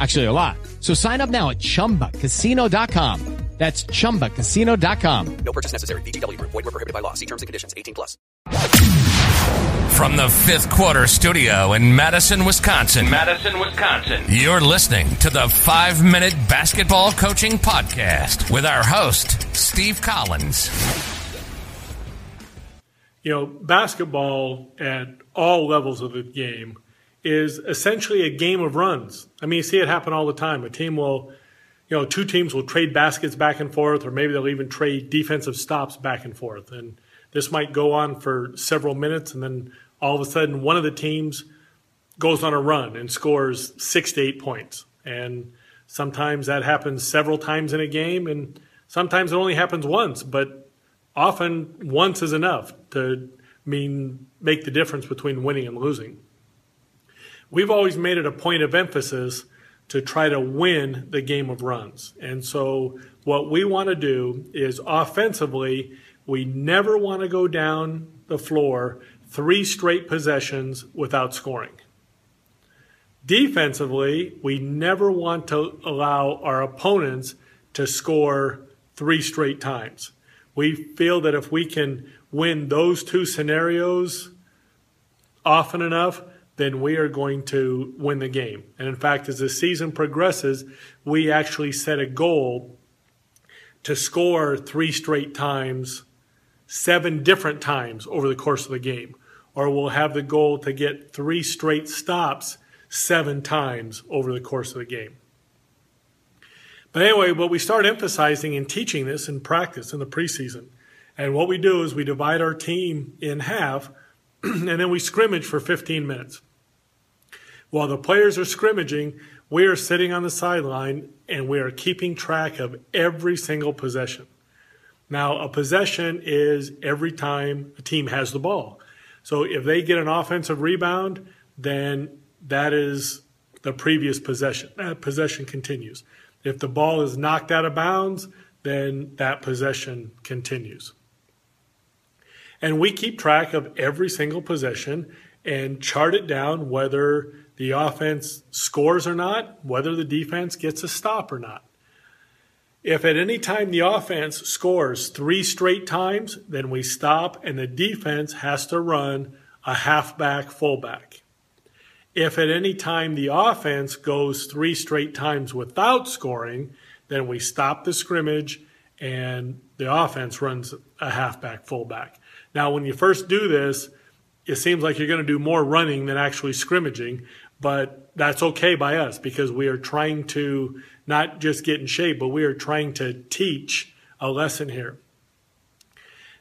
Actually, a lot. So sign up now at ChumbaCasino.com. That's ChumbaCasino.com. No purchase necessary. VGW Group. Void were prohibited by law. See terms and conditions. 18 plus. From the fifth quarter studio in Madison, Wisconsin. Madison, Wisconsin. You're listening to the five minute basketball coaching podcast with our host, Steve Collins. You know, basketball at all levels of the game is essentially a game of runs. I mean, you see it happen all the time. A team will, you know, two teams will trade baskets back and forth, or maybe they'll even trade defensive stops back and forth. And this might go on for several minutes, and then all of a sudden, one of the teams goes on a run and scores six to eight points. And sometimes that happens several times in a game, and sometimes it only happens once, but often once is enough to mean make the difference between winning and losing we've always made it a point of emphasis to try to win the game of runs. And so what we want to do is offensively, we never want to go down the floor three straight possessions without scoring. Defensively, we never want to allow our opponents to score three straight times. We feel that if we can win those two scenarios often enough, then we are going to win the game. And in fact, as the season progresses, we actually set a goal to score three straight times, seven different times over the course of the game. Or we'll have the goal to get three straight stops seven times over the course of the game. But anyway, what we start emphasizing and teaching this in practice in the preseason. And what we do is we divide our team in half and then we scrimmage for 15 minutes. While the players are scrimmaging, we are sitting on the sideline and we are keeping track of every single possession. Now, a possession is every time a team has the ball. So if they get an offensive rebound, then that is the previous possession. That possession continues. If the ball is knocked out of bounds, then that possession continues. And we keep track of every single possession and chart it down whether the offense scores or not, whether the defense gets a stop or not. If at any time the offense scores three straight times, then we stop and the defense has to run a halfback fullback. If at any time the offense goes three straight times without scoring, then we stop the scrimmage and the offense runs a halfback fullback. Now, when you first do this, it seems like you're going to do more running than actually scrimmaging, but that's okay by us because we are trying to not just get in shape, but we are trying to teach a lesson here.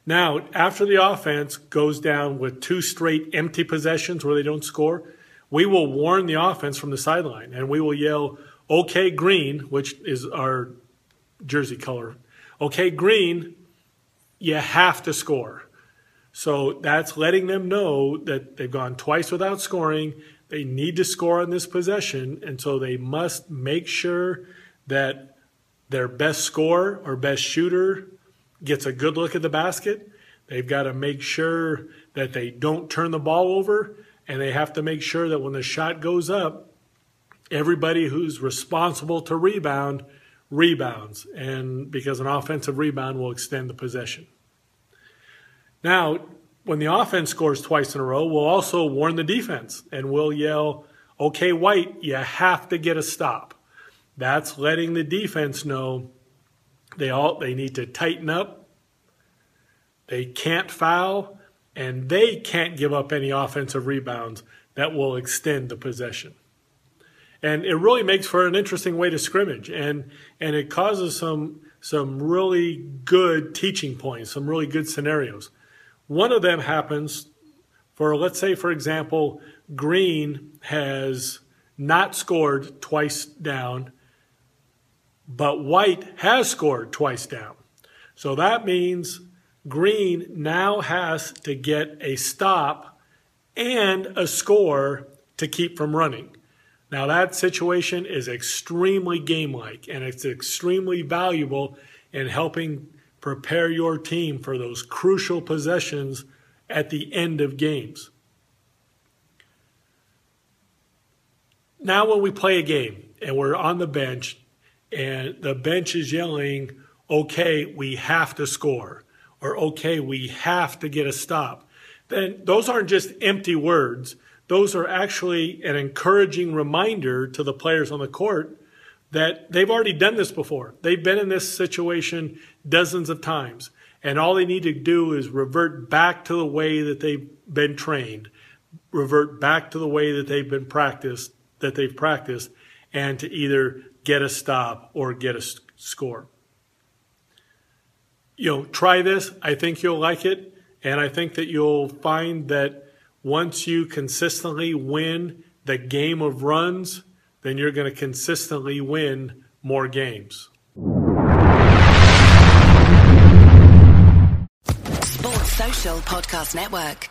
Now, after the offense goes down with two straight empty possessions where they don't score, we will warn the offense from the sideline and we will yell, okay, green, which is our jersey color. Okay, green, you have to score. So that's letting them know that they've gone twice without scoring. They need to score on this possession, and so they must make sure that their best scorer or best shooter gets a good look at the basket. They've got to make sure that they don't turn the ball over, and they have to make sure that when the shot goes up, everybody who's responsible to rebound rebounds, and because an offensive rebound will extend the possession. Now, when the offense scores twice in a row, we'll also warn the defense and we'll yell, okay, White, you have to get a stop. That's letting the defense know they all they need to tighten up. They can't foul and they can't give up any offensive rebounds that will extend the possession. And it really makes for an interesting way to scrimmage and and it causes some some really good teaching points, some really good scenarios. One of them happens for let's say for example, Green has not scored twice down but White has scored twice down. So that means Green now has to get a stop and a score to keep from running. Now, that situation is extremely game like and it's extremely valuable in helping prepare your team for those crucial possessions at the end of games. Now, when we play a game and we're on the bench and the bench is yelling, okay, we have to score, or okay, we have to get a stop, then those aren't just empty words. Those are actually an encouraging reminder to the players on the court that they've already done this before. They've been in this situation dozens of times. And all they need to do is revert back to the way that they've been trained, revert back to the way that they've been practiced, that they've practiced, and to either get a stop or get a score. You know, try this. I think you'll like it. And I think that you'll find that once you consistently win the game of runs, then you're going to consistently win more games. Sports Social Podcast Network.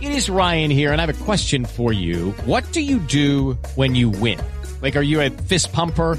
It is Ryan here, and I have a question for you. What do you do when you win? Like, are you a fist pumper?